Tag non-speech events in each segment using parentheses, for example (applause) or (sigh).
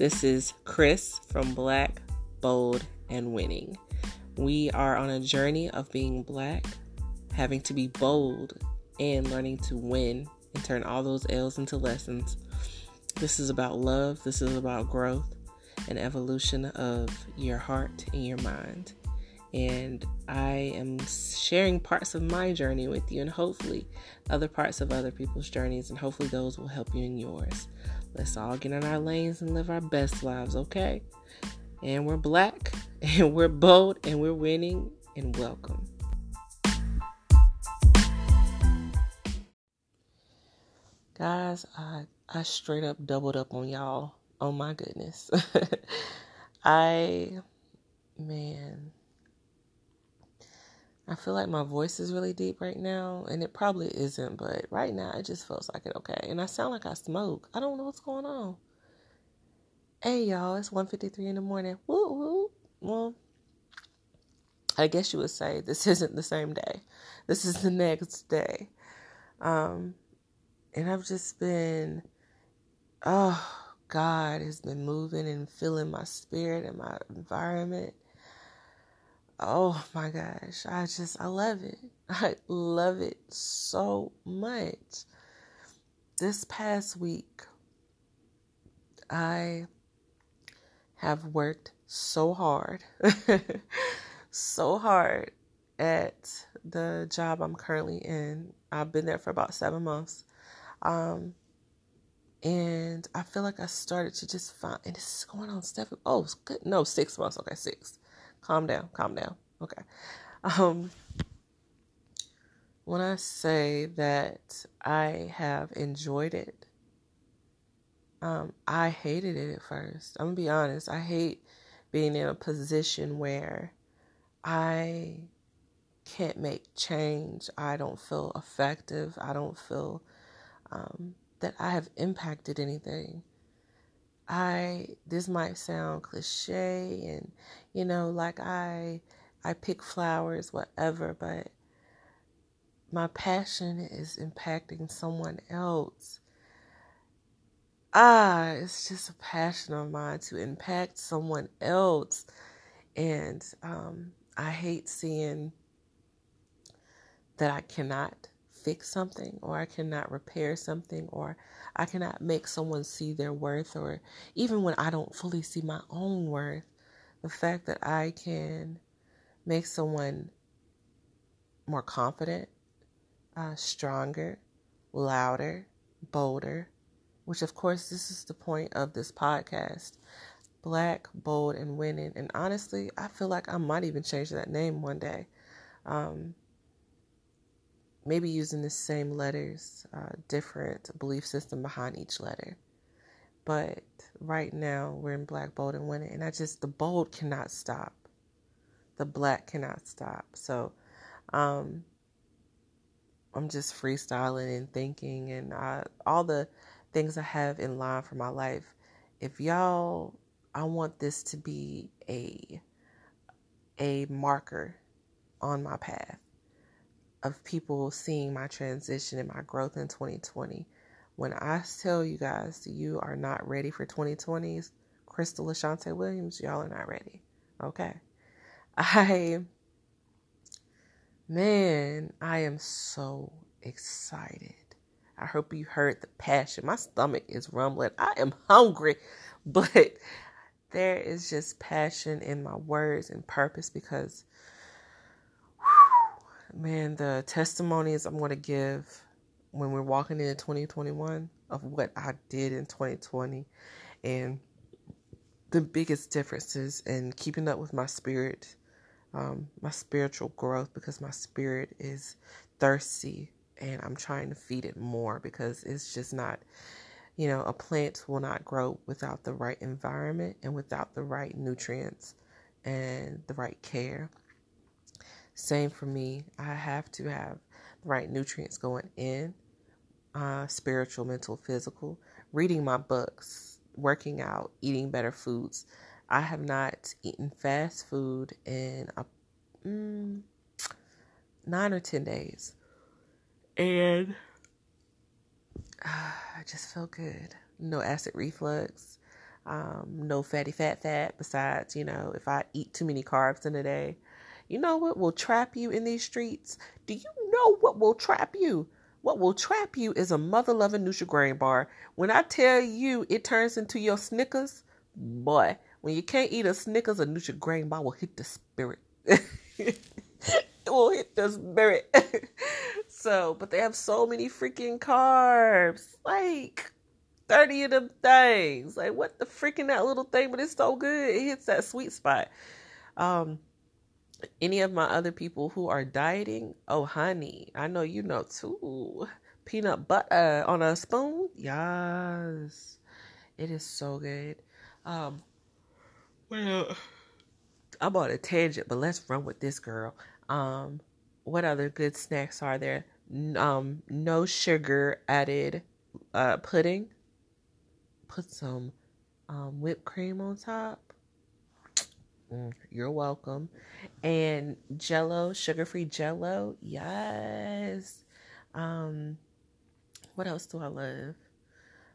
This is Chris from Black, Bold, and Winning. We are on a journey of being black, having to be bold, and learning to win and turn all those L's into lessons. This is about love, this is about growth and evolution of your heart and your mind. And I am sharing parts of my journey with you, and hopefully, other parts of other people's journeys, and hopefully, those will help you in yours. Let's all get in our lanes and live our best lives, okay? And we're black, (laughs) and we're bold, and we're winning, and welcome. Guys, I, I straight up doubled up on y'all. Oh my goodness. (laughs) I, man, I feel like my voice is really deep right now, and it probably isn't, but right now it just feels like it okay. And I sound like I smoke. I don't know what's going on. Hey y'all, it's 1.53 in the morning. Woo woo. Well, I guess you would say this (laughs) isn't the same day. This is the next day. Um, and I've just been, oh, God has been moving and filling my spirit and my environment oh my gosh, I just, I love it. (laughs) I love it so much. This past week, I have worked so hard, (laughs) so hard at the job I'm currently in. I've been there for about seven months. Um, and I feel like I started to just find, and this is going on seven, oh, good, no, six months. Okay, six calm down, calm down. Okay. Um, when I say that I have enjoyed it, um, I hated it at first. I'm gonna be honest. I hate being in a position where I can't make change. I don't feel effective. I don't feel um, that I have impacted anything. I this might sound cliche and you know like I I pick flowers whatever but my passion is impacting someone else. Ah, it's just a passion of mine to impact someone else. And um, I hate seeing that I cannot fix something or I cannot repair something or I cannot make someone see their worth or even when I don't fully see my own worth, the fact that I can make someone more confident, uh, stronger, louder, bolder, which of course this is the point of this podcast. Black, bold, and winning. And honestly, I feel like I might even change that name one day. Um, maybe using the same letters, uh, different belief system behind each letter. But right now we're in black, bold, and winning, and I just the bold cannot stop, the black cannot stop. So, um, I'm just freestyling and thinking, and I, all the things I have in line for my life. If y'all, I want this to be a a marker on my path of people seeing my transition and my growth in 2020. When I tell you guys you are not ready for 2020s, Crystal Lashante Williams, y'all are not ready. Okay. I, man, I am so excited. I hope you heard the passion. My stomach is rumbling. I am hungry, (laughs) but there is just passion in my words and purpose because man, the testimonies I'm going to give when we're walking into 2021 of what I did in 2020 and the biggest differences in keeping up with my spirit, um, my spiritual growth, because my spirit is thirsty and I'm trying to feed it more because it's just not, you know, a plant will not grow without the right environment and without the right nutrients and the right care. Same for me. I have to have the right nutrients going in uh, spiritual, mental, physical, reading my books, working out, eating better foods. I have not eaten fast food in a, mm, nine or 10 days. And uh, (sighs) I just feel good. No acid reflux. Um, no fatty fat fat. Besides, you know, if I eat too many carbs in a day, you know what will trap you in these streets? Do you know what will trap you? What will trap you is a mother loving Nutri-Grain bar. When I tell you it turns into your Snickers, boy, when you can't eat a Snickers, a Nutri-Grain bar will hit the spirit. (laughs) it will hit the spirit. (laughs) so, but they have so many freaking carbs. Like 30 of them things. Like what the freaking that little thing, but it's so good. It hits that sweet spot. Um any of my other people who are dieting, oh honey, I know you know too. Peanut butter on a spoon, yes, it is so good. Um, well, I'm on a tangent, but let's run with this girl. Um, what other good snacks are there? Um, no sugar added uh, pudding. Put some um, whipped cream on top. Mm, you're welcome. And Jello, sugar-free Jello, yes. Um, what else do I love?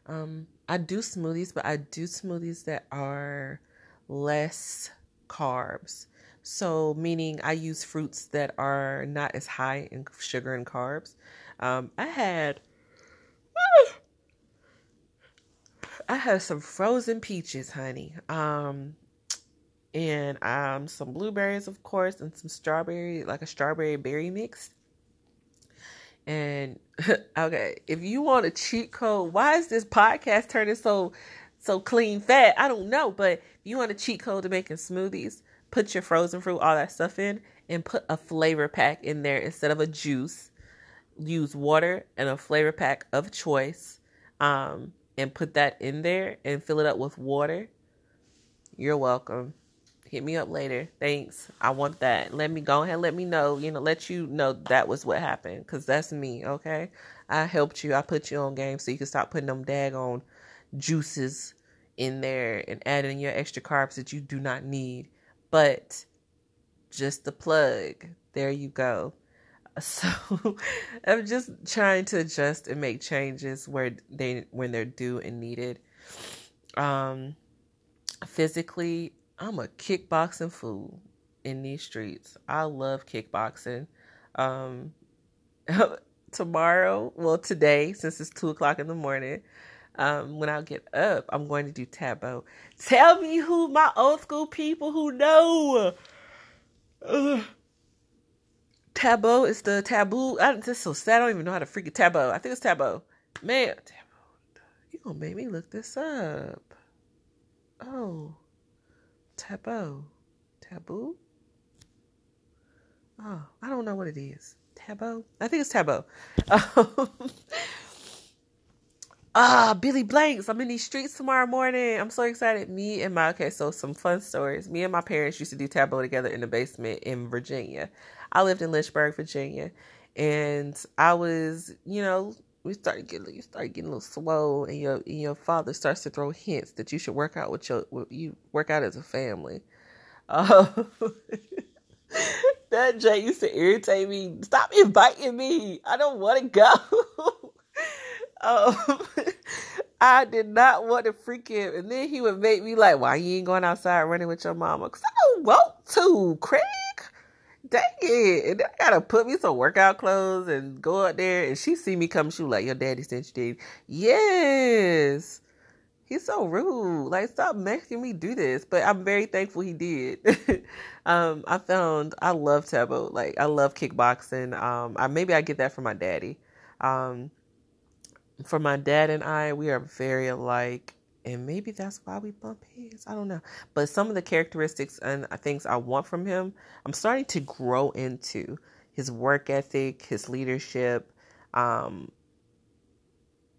Um, I do smoothies, but I do smoothies that are less carbs. So, meaning I use fruits that are not as high in sugar and carbs. Um, I had I had some frozen peaches, honey. Um, and um, some blueberries, of course, and some strawberry, like a strawberry berry mix. And (laughs) okay, if you want a cheat code, why is this podcast turning so so clean fat? I don't know, but if you want a cheat code to making smoothies, put your frozen fruit, all that stuff in, and put a flavor pack in there instead of a juice. Use water and a flavor pack of choice, um, and put that in there and fill it up with water. You're welcome hit me up later. Thanks. I want that. Let me go ahead. Let me know. You know, let you know that was what happened because that's me. Okay, I helped you. I put you on game so you can stop putting them daggone juices in there and adding your extra carbs that you do not need. But just the plug. There you go. (laughs) So I'm just trying to adjust and make changes where they when they're due and needed. Um physically I'm a kickboxing fool in these streets. I love kickboxing. Um, (laughs) tomorrow, well, today, since it's two o'clock in the morning, um, when I get up, I'm going to do Tae Bo. Tell me who my old school people who know. Tae is the taboo. I'm just so sad. I don't even know how to freaking Tae Bo. I think it's Tae Bo. Man. You gonna make me look this up? Oh. Taboo. Taboo? Oh, I don't know what it is. Taboo? I think it's taboo. (laughs) ah, Billy Blanks. I'm in these streets tomorrow morning. I'm so excited. Me and my, okay, so some fun stories. Me and my parents used to do taboo together in the basement in Virginia. I lived in Lynchburg, Virginia. And I was, you know, we started getting you start getting a little slow, and your and your father starts to throw hints that you should work out with your you work out as a family. Uh, (laughs) that Jay used to irritate me. Stop inviting me. I don't want to go. (laughs) um, (laughs) I did not want to freak him, and then he would make me like, "Why you ain't going outside running with your mama?" Cause I don't want to, Craig dang it. I gotta put me some workout clothes and go out there. And she see me come, she like, your daddy sent you, did. Yes. He's so rude. Like, stop making me do this. But I'm very thankful he did. (laughs) um, I found I love Tae Bo. Like, I love kickboxing. Um, I maybe I get that from my daddy. Um, for my dad and I, we are very alike and maybe that's why we bump heads. I don't know. But some of the characteristics and things I want from him, I'm starting to grow into his work ethic, his leadership, um,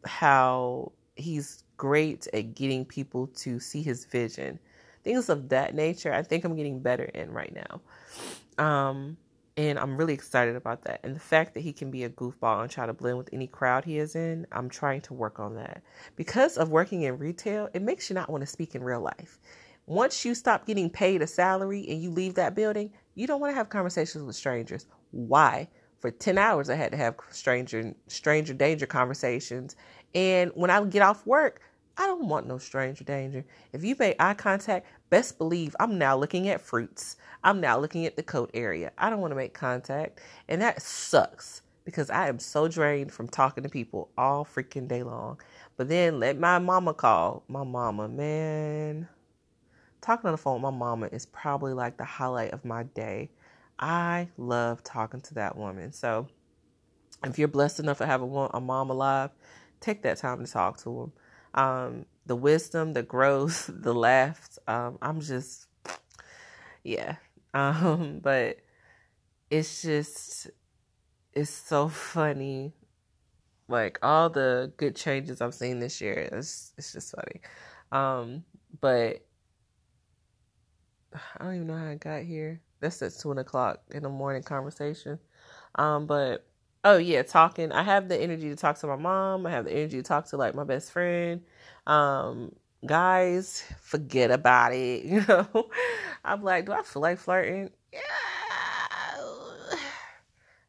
how he's great at getting people to see his vision, things of that nature. I think I'm getting better in right now. Um, and I'm really excited about that. And the fact that he can be a goofball and try to blend with any crowd he is in, I'm trying to work on that. Because of working in retail, it makes you not want to speak in real life. Once you stop getting paid a salary and you leave that building, you don't want to have conversations with strangers. Why? For 10 hours I had to have stranger stranger danger conversations. And when I get off work, I don't want no stranger danger. If you make eye contact, best believe I'm now looking at fruits. I'm now looking at the coat area. I don't want to make contact. And that sucks because I am so drained from talking to people all freaking day long. But then let my mama call. My mama, man. Talking on the phone with my mama is probably like the highlight of my day. I love talking to that woman. So if you're blessed enough to have a, a mom alive, take that time to talk to them um, the wisdom, the growth, (laughs) the laughs. Um, I'm just, yeah. Um, (laughs) but it's just, it's so funny. Like all the good changes I've seen this year, it's it's just funny. Um, but I don't even know how I got here. That's at two o'clock in the morning conversation. Um, but oh yeah, talking. I have the energy to talk to my mom. I have the energy to talk to like my best friend. Um, guys, forget about it. (laughs) You know, I'm like, do I feel like flirting? Yeah.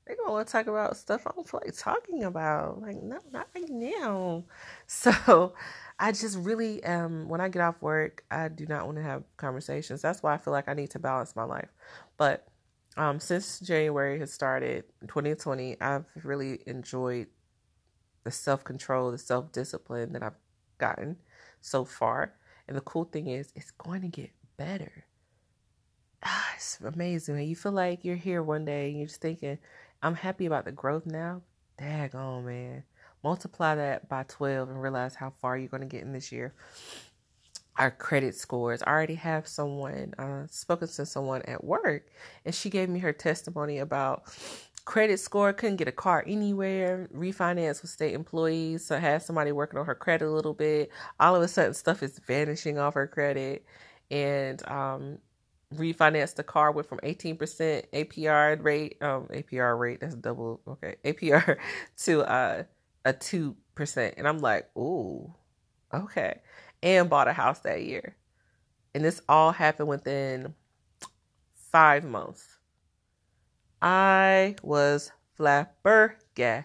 They gonna want to talk about stuff I don't feel like talking about. Like, no, not right now. So, (laughs) I just really, um, when I get off work, I do not want to have conversations. That's why I feel like I need to balance my life. But um, since January has started, 2020, I've really enjoyed the self control, the self discipline that I've gotten so far. And the cool thing is, it's going to get better. Ah, it's amazing. You feel like you're here one day and you're just thinking, I'm happy about the growth now. Daggone, man. Multiply that by 12 and realize how far you're going to get in this year our credit scores. I already have someone uh, spoken to someone at work, and she gave me her testimony about credit score. Couldn't get a car anywhere. Refinance with state employees, so had somebody working on her credit a little bit. All of a sudden, stuff is vanishing off her credit, and um, refinanced the car went from 18% APR rate, um, APR rate that's double okay APR (laughs) to uh, a two percent, and I'm like, ooh, okay and bought a house that year. And this all happened within five months. I was flabbergasted.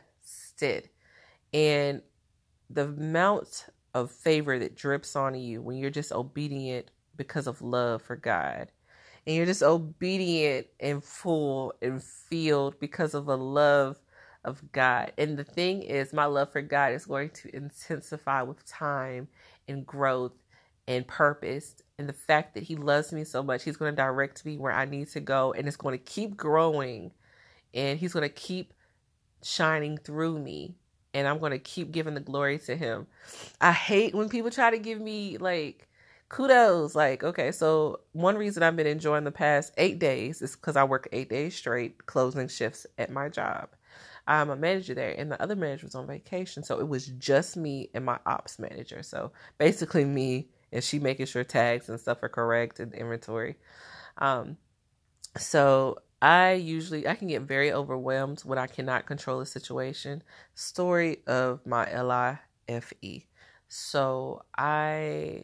And the amount of favor that drips on you when you're just obedient because of love for God. And you're just obedient and full and filled because of a love of God. And the thing is, my love for God is going to intensify with time and growth and purpose and the fact that he loves me so much he's going to direct me where i need to go and it's going to keep growing and he's going to keep shining through me and i'm going to keep giving the glory to him. I hate when people try to give me like kudos like okay so one reason i've been enjoying the past eight days is because i work eight days straight closing shifts at my job I'm a manager there, and the other manager was on vacation. So it was just me and my ops manager. So basically, me and she making sure tags and stuff are correct in inventory. Um, so I usually I can get very overwhelmed when I cannot control a situation. Story of my LIFE. So I,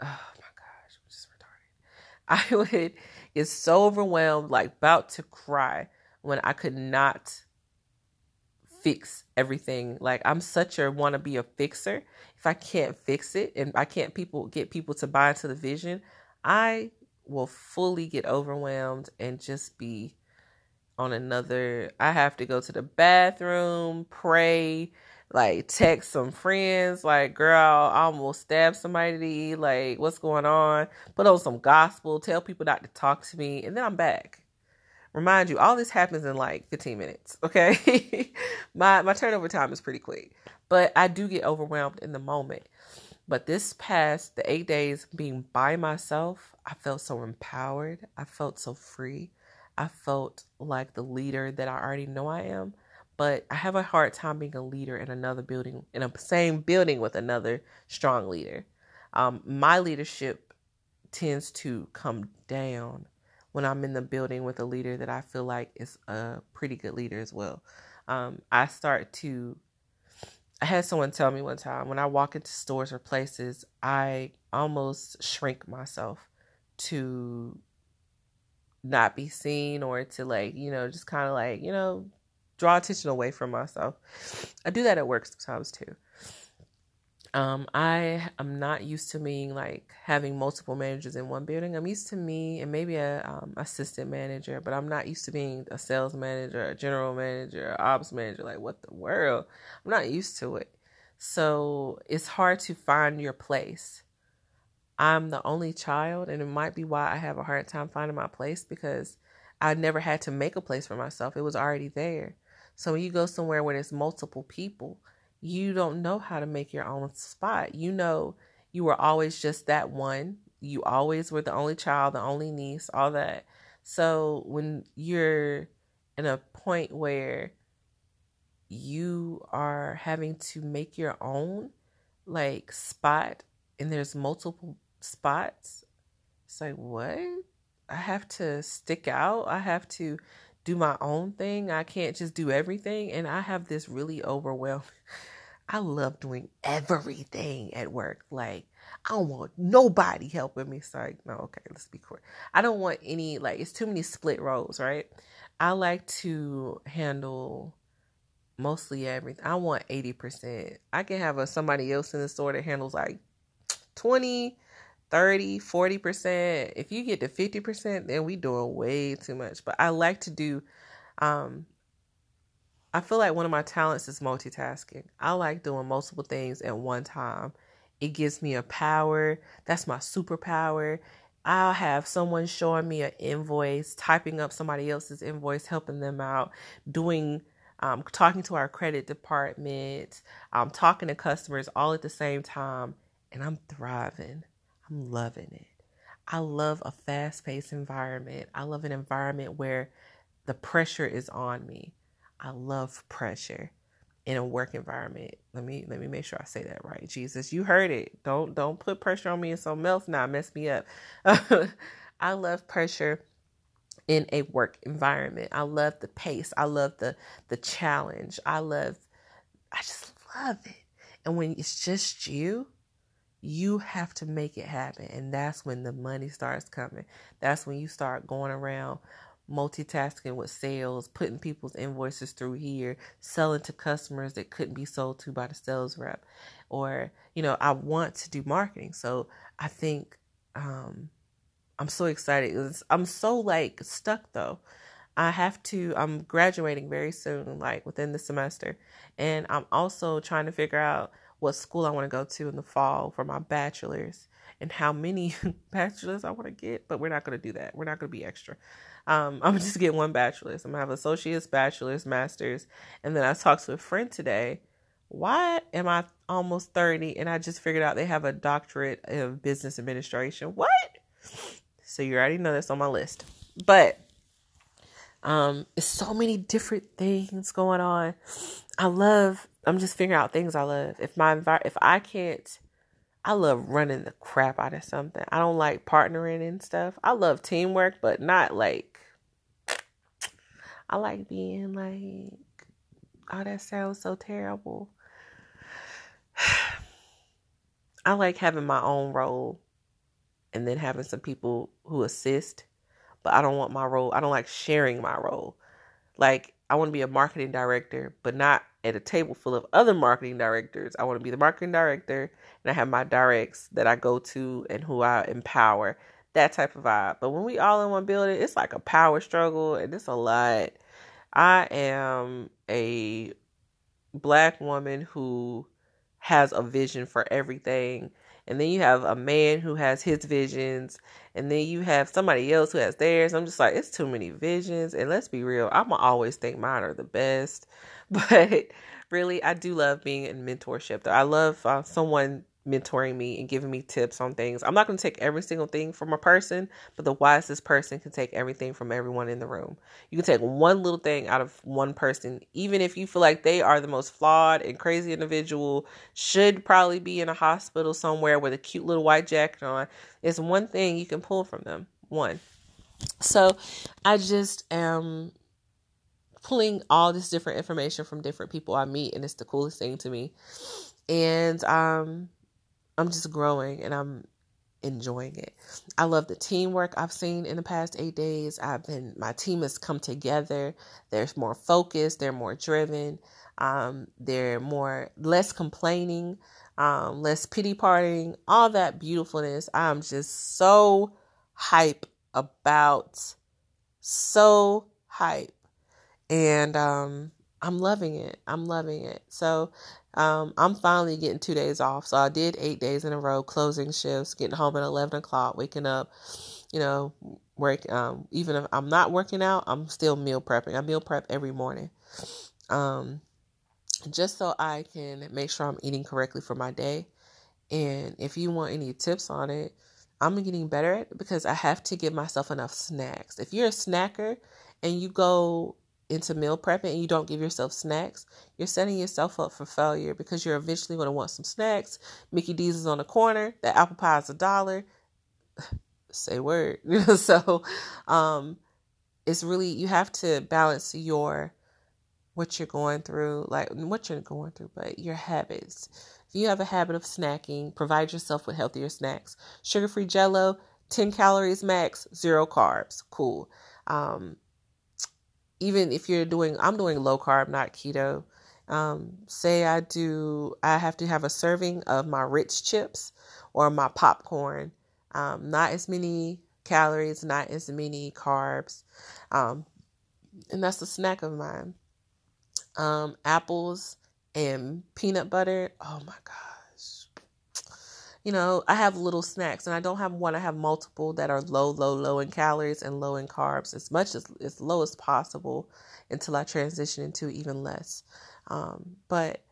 oh my gosh, I'm just retarded. (laughs) I would get so overwhelmed, like about to cry, when I could not fix everything. Like I'm such a want to be a fixer. If I can't fix it and I can't people get people to buy into the vision, I will fully get overwhelmed and just be on another I have to go to the bathroom, pray, like text some friends, like girl, I almost stabbed somebody, like what's going on? Put on some gospel, tell people not to talk to me, and then I'm back. Remind you, all this happens in like 15 minutes. Okay. (laughs) my my turnover time is pretty quick. But I do get overwhelmed in the moment. But this past the eight days being by myself, I felt so empowered. I felt so free. I felt like the leader that I already know I am. But I have a hard time being a leader in another building, in a same building with another strong leader. Um, my leadership tends to come down when I'm in the building with a leader that I feel like is a pretty good leader as well. Um, I start to. I had someone tell me one time when I walk into stores or places, I almost shrink myself to not be seen or to like, you know, just kind of like, you know, draw attention away from myself. I do that at work sometimes too. Um, I am not used to being like having multiple managers in one building. I'm used to me and maybe a um, assistant manager, but I'm not used to being a sales manager, a general manager, ops manager. Like what the world? I'm not used to it, so it's hard to find your place. I'm the only child, and it might be why I have a hard time finding my place because I never had to make a place for myself. It was already there. So when you go somewhere where there's multiple people you don't know how to make your own spot. You know, you were always just that one. You always were the only child, the only niece, all that. So when you're in a point where you are having to make your own like spot and there's multiple spots, it's like, what? I have to stick out. I have to do my own thing. I can't just do everything. And I have this really overwhelming. I love doing everything at work. Like, I don't want nobody helping me. Sorry, no, okay, let's be clear. I don't want any, like, it's too many split roles, right? I like to handle mostly everything. I want 80%. I can have a, somebody else in the store that handles like 20, 30, 40%. If you get to 50%, then we doing way too much. But I like to do um I feel like one of my talents is multitasking. I like doing multiple things at one time. It gives me a power. That's my superpower. I'll have someone showing me an invoice, typing up somebody else's invoice, helping them out, doing um, talking to our credit department, um, talking to customers all at the same time, and I'm thriving. I'm loving it. I love a fast paced environment. I love an environment where the pressure is on me. I love pressure in a work environment. Let me let me make sure I say that right. Jesus, you heard it. Don't don't put pressure on me and something else now mess me up. (laughs) I love pressure in a work environment. I love the pace. I love the the challenge. I love I just love it. And when it's just you, you have to make it happen. And that's when the money starts coming. That's when you start going around multitasking with sales, putting people's invoices through here, selling to customers that couldn't be sold to by the sales rep. Or, you know, I want to do marketing. So I think um, I'm so excited. I'm so like stuck though. I have to, I'm graduating very soon, like within the semester. And I'm also trying to figure out what school I want to go to in the fall for my bachelor's and how many (laughs) bachelors I want to get. But we're not going to do that. We're not going to be extra. Um, (laughs) I'm just get one bachelor's. I'm gonna have associates, bachelor's, master's, and then I talked to a friend today. Why am I almost 30 and I just figured out they have a doctorate of business administration? What? So you already know that's on my list. But um, it's so many different things going on. I love. I'm just figuring out things I love. If my envi- if I can't I love running the crap out of something. I don't like partnering and stuff. I love teamwork, but not like I like being like oh that sounds so terrible. (sighs) I like having my own role and then having some people who assist, but I don't want my role. I don't like sharing my role. Like I want to be a marketing director, but not at a table full of other marketing directors. I want to be the marketing director and I have my directs that I go to and who I empower. That type of vibe. But when we all in one building, it's like a power struggle and it's a lot. I am a black woman who has a vision for everything. And then you have a man who has his visions. And then you have somebody else who has theirs. I'm just like, it's too many visions. And let's be real, I'm always think mine are the best. (laughs) But really, I do love being in mentorship. I love uh, someone mentoring me and giving me tips on things. I'm not going to take every single thing from a person, but the wisest person can take everything from everyone in the room. You can take one little thing out of one person, even if you feel like they are the most flawed and crazy individual, should probably be in a hospital somewhere with a cute little white jacket on. It's one thing you can pull from them. One. So I just am pulling all this different information from different people I meet, and it's the coolest thing to me. And um, I'm just growing and I'm enjoying it. I love the teamwork I've seen in the past eight days. I've been my team has come together. There's more focus. They're more driven. Um, they're more less complaining, um, less pity partying, all that beautifulness. I'm just so hype about, so hype, and um, I'm loving it. I'm loving it. So um, I'm finally getting two days off. So I did eight days in a row, closing shifts, getting home at 11 o'clock, waking up, you know, work. Um, even if I'm not working out, I'm still meal prepping. I meal prep every morning. Um, just so I can make sure I'm eating correctly for my day. And if you want any tips on it, I'm getting better at it because I have to give myself enough snacks. If you're a snacker and you go into meal prepping and you don't give yourself snacks, you're setting yourself up for failure because you're eventually going to want some snacks. Mickey D's is on the corner. The apple pie is a dollar. (sighs) Say word. (laughs) so, um, it's really you have to balance your what you're going through, like what you're going through, but your habits. If you have a habit of snacking, provide yourself with healthier snacks. Sugar free jello, 10 calories max, zero carbs. Cool. Um, even if you're doing, I'm doing low carb, not keto. Um, say I do, I have to have a serving of my rich chips or my popcorn. Um, not as many calories, not as many carbs. Um, and that's a snack of mine. Um, apples and peanut butter. Oh my God you know, I have little snacks and I don't have one, I have multiple that are low, low, low in calories and low in carbs, as much as as low as possible until I transition into even less. Um, but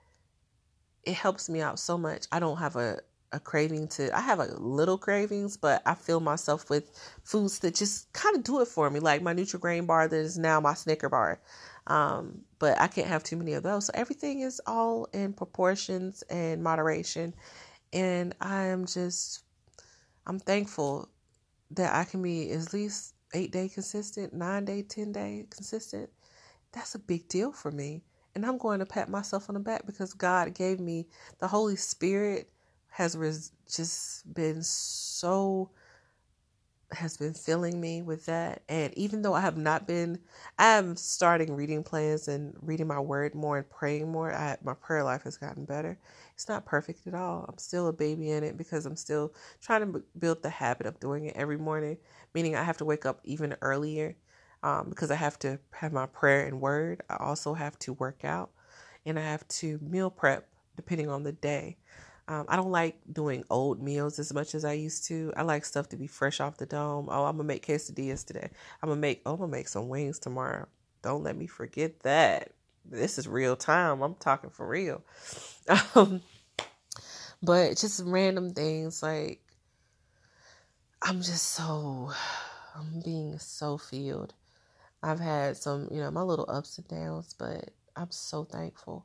it helps me out so much. I don't have a, a craving to I have a little cravings, but I fill myself with foods that just kind of do it for me, like my Nutri-Grain bar that is now my Snicker bar. Um, but I can't have too many of those. So everything is all in proportions and moderation and I am just, I'm thankful that I can be at least eight day consistent, nine day, 10 day consistent. That's a big deal for me. And I'm going to pat myself on the back because God gave me the Holy Spirit has res- just been so has been filling me with that. And even though I have not been, I'm starting reading plans and reading my word more and praying more. I, my prayer life has gotten better. It's not perfect at all. I'm still a baby in it because I'm still trying to build the habit of doing it every morning, meaning I have to wake up even earlier um, because I have to have my prayer and word. I also have to work out and I have to meal prep depending on the day. Um, I don't like doing old meals as much as I used to. I like stuff to be fresh off the dome. Oh, I'm gonna make quesadillas today. I'm gonna make. Oh, I'm gonna make some wings tomorrow. Don't let me forget that. This is real time. I'm talking for real. (laughs) Um, but just random things like I'm just so I'm being so filled. I've had some, you know, my little ups and downs, but I'm so thankful.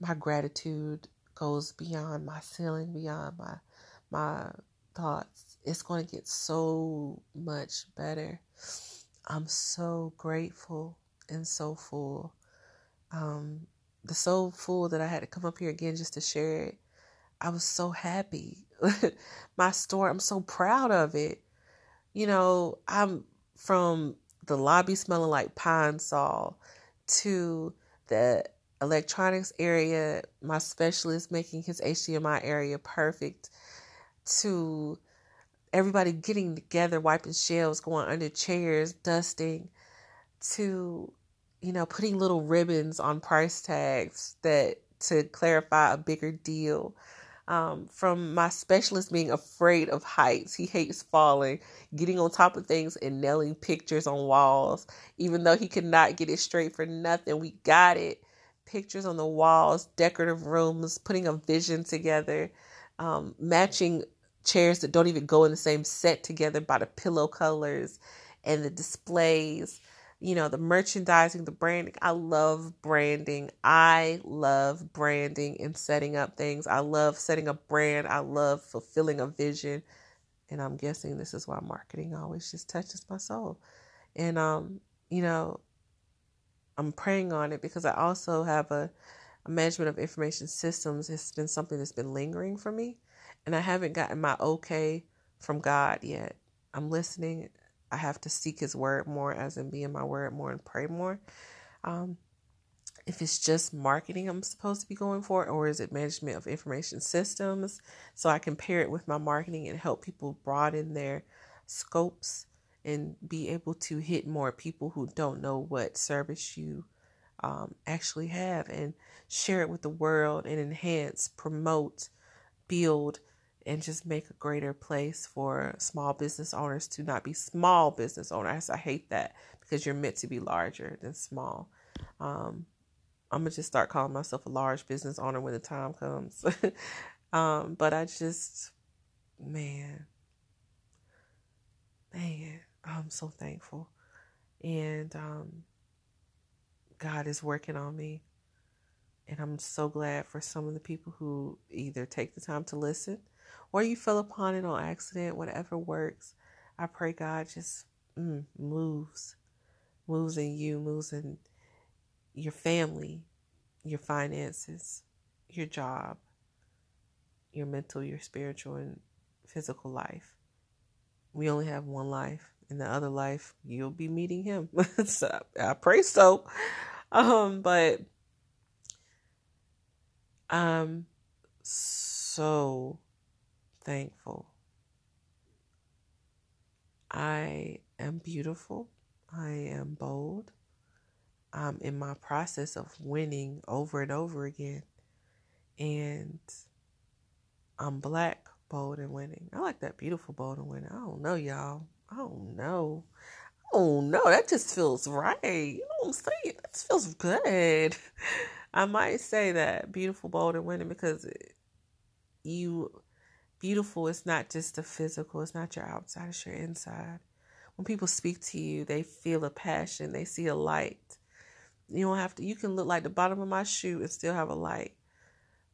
My gratitude goes beyond my ceiling, beyond my my thoughts. It's going to get so much better. I'm so grateful and so full. Um, the so full that I had to come up here again just to share it. I was so happy. (laughs) my store, I'm so proud of it. You know, I'm from the lobby smelling like Pine-Sol to the electronics area, my specialist making his HDMI area perfect, to everybody getting together, wiping shelves, going under chairs, dusting, to, you know, putting little ribbons on price tags that to clarify a bigger deal. Um, from my specialist being afraid of heights. He hates falling, getting on top of things and nailing pictures on walls, even though he could not get it straight for nothing. We got it pictures on the walls, decorative rooms, putting a vision together, um, matching chairs that don't even go in the same set together by the pillow colors and the displays, you know, the merchandising, the branding. I love branding. I love branding and setting up things. I love setting a brand. I love fulfilling a vision. And I'm guessing this is why marketing always just touches my soul. And um, you know, I'm praying on it because I also have a, a management of information systems. It's been something that's been lingering for me, and I haven't gotten my okay from God yet. I'm listening. I have to seek His word more, as in be in my word more and pray more. Um, if it's just marketing I'm supposed to be going for, or is it management of information systems? So I can pair it with my marketing and help people broaden their scopes and be able to hit more people who don't know what service you um, actually have and share it with the world and enhance, promote, build, and just make a greater place for small business owners to not be small business owners. I hate that because you're meant to be larger than small. Um, I'm gonna just start calling myself a large business owner when the time comes. (laughs) um, but I just, man, man, I'm so thankful, and um, God is working on me, and I'm so glad for some of the people who either take the time to listen, or you fell upon it on accident. Whatever works, I pray God just mm, moves, moves in you, moves in your family, your finances, your job, your mental, your spiritual, and physical life. We only have one life. In the other life, you'll be meeting him. (laughs) so I pray so. Um, but I'm so thankful. I am beautiful. I am bold. I'm in my process of winning over and over again. And I'm black, bold, and winning. I like that beautiful, bold, and winning. I don't know, y'all. Oh, I don't. Oh no, that just feels right. You know what I'm saying? That feels good. I might say that beautiful, bold, and winning because you beautiful is not just the physical. It's not your outside. It's your inside. When people speak to you, they feel a passion. They see a light. You don't have to, you can look like the bottom of my shoe and still have a light.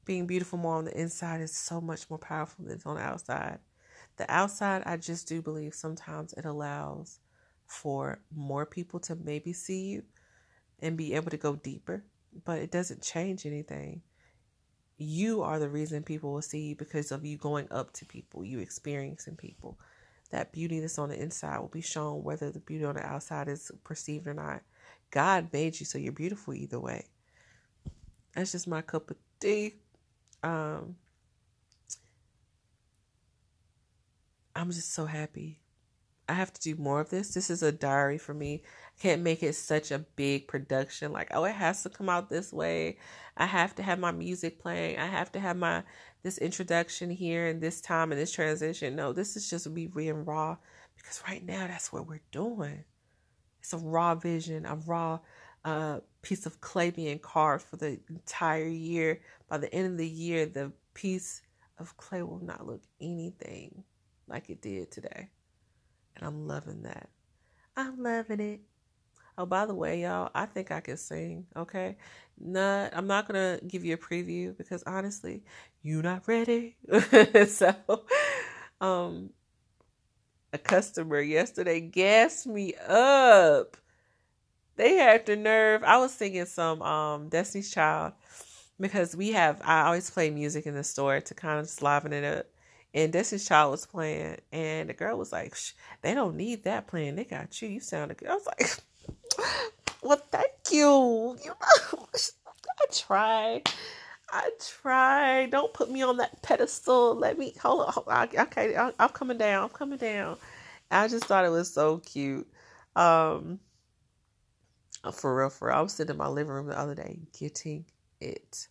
Being beautiful more on the inside is so much more powerful than on the outside. The outside, I just do believe sometimes it allows for more people to maybe see you and be able to go deeper, but it doesn't change anything. You are the reason people will see you because of you going up to people, you experiencing people. That beauty that's on the inside will be shown whether the beauty on the outside is perceived or not. God made you so you're beautiful either way. That's just my cup of tea. Um, I'm just so happy. I have to do more of this. This is a diary for me. I can't make it such a big production. Like, oh, it has to come out this way. I have to have my music playing. I have to have my this introduction here and this time and this transition. No, this is just me being raw because right now that's what we're doing. It's a raw vision, a raw uh, piece of clay being carved for the entire year. By the end of the year, the piece of clay will not look anything like it did today. And I'm loving that. I'm loving it. Oh, by the way, y'all, I think I can sing. Okay, not. I'm not gonna give you a preview because honestly, you're not ready. (laughs) so, um, a customer yesterday gassed me up. They had the nerve. I was singing some um Destiny's Child because we have I always play music in the store to kind of liven it up. And Destiny's Child was playing, and the girl was like, "They don't need that playing. They got you. You sounded good." I was like, (laughs) "Well, thank you. You know, (laughs) I try." I try. Don't put me on that pedestal. Let me hold on. Okay, I'm coming down. I'm coming down. I just thought it was so cute. Um, for real, for real. I was sitting in my living room the other day getting it.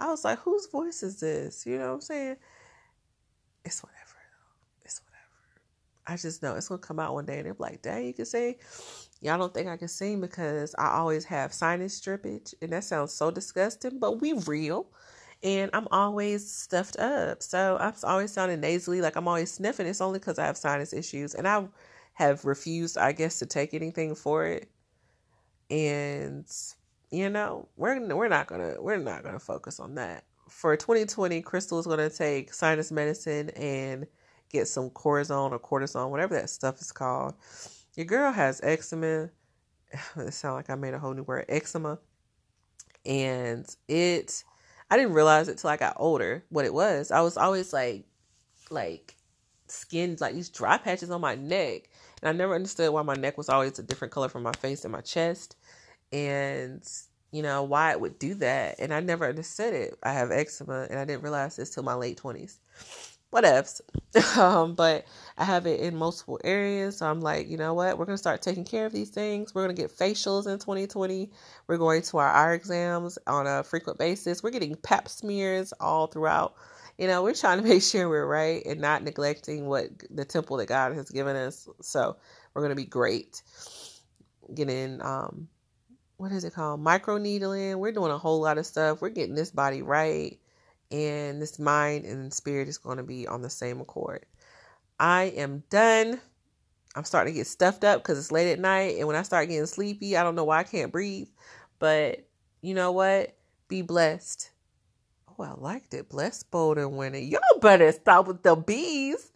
I was like, whose voice is this? You know what I'm saying? It's whatever. It's whatever. I just know it's gonna come out one day and they're like, dang, you can sing. Y'all don't think I can sing because I always have sinus drippage, and that sounds so disgusting, but we real. And I'm always stuffed up. So I'm always sounding nasally, like I'm always sniffing. It's only because I have sinus issues. And I have refused, I guess, to take anything for it. And you know, we're we're not gonna we're not gonna focus on that. For 2020, Crystal is gonna take sinus medicine and get some cortisone or cortisone, whatever that stuff is called. Your girl has eczema. (sighs) It sounds like I made a whole new word, eczema, and it. I didn't realize it till I got older what it was. I was always like, like skin, like these dry patches on my neck, and I never understood why my neck was always a different color from my face and my chest. And you know why it would do that and i never understood it. I have eczema and i didn't realize this till my late 20s whatevs. (laughs) Um, but i have it in multiple areas so i'm like you know what? We're going to start taking care of these things. We're going to get facials in 2020 we're going to our eye exams on a frequent basis. We're getting pap smears all throughout. You know we're trying to (laughs) make sure we're right and not neglecting what the temple that god has given us. So we're going to be great. Getting um what is it called? Micro needling. We're doing a whole lot of stuff. We're getting this body right, and this mind and spirit is going to be on the same accord. I am done. I'm starting to get stuffed up because it's late at night, and when I start getting sleepy, I don't know why I can't breathe. But you know what? Be blessed. Oh, I liked it. Blessed, bold, and winning. Y'all better stop with the bees.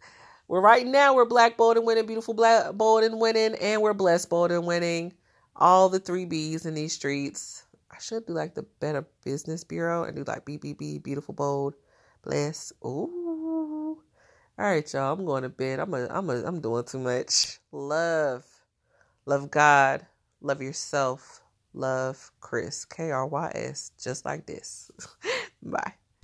We're right now. We're black, bold, and winning. Beautiful, black, bold, and winning, and we're blessed, bold, and winning all the three B's in these streets. I should do like the Better Business Bureau and do like BBB, beautiful, bold, bless. Ooh. All right, y'all. I'm going to bed. I'm a, I'm a, I'm doing too much. Love, love God, love yourself, love Chris. K R Y S. Just like this. (laughs) Bye.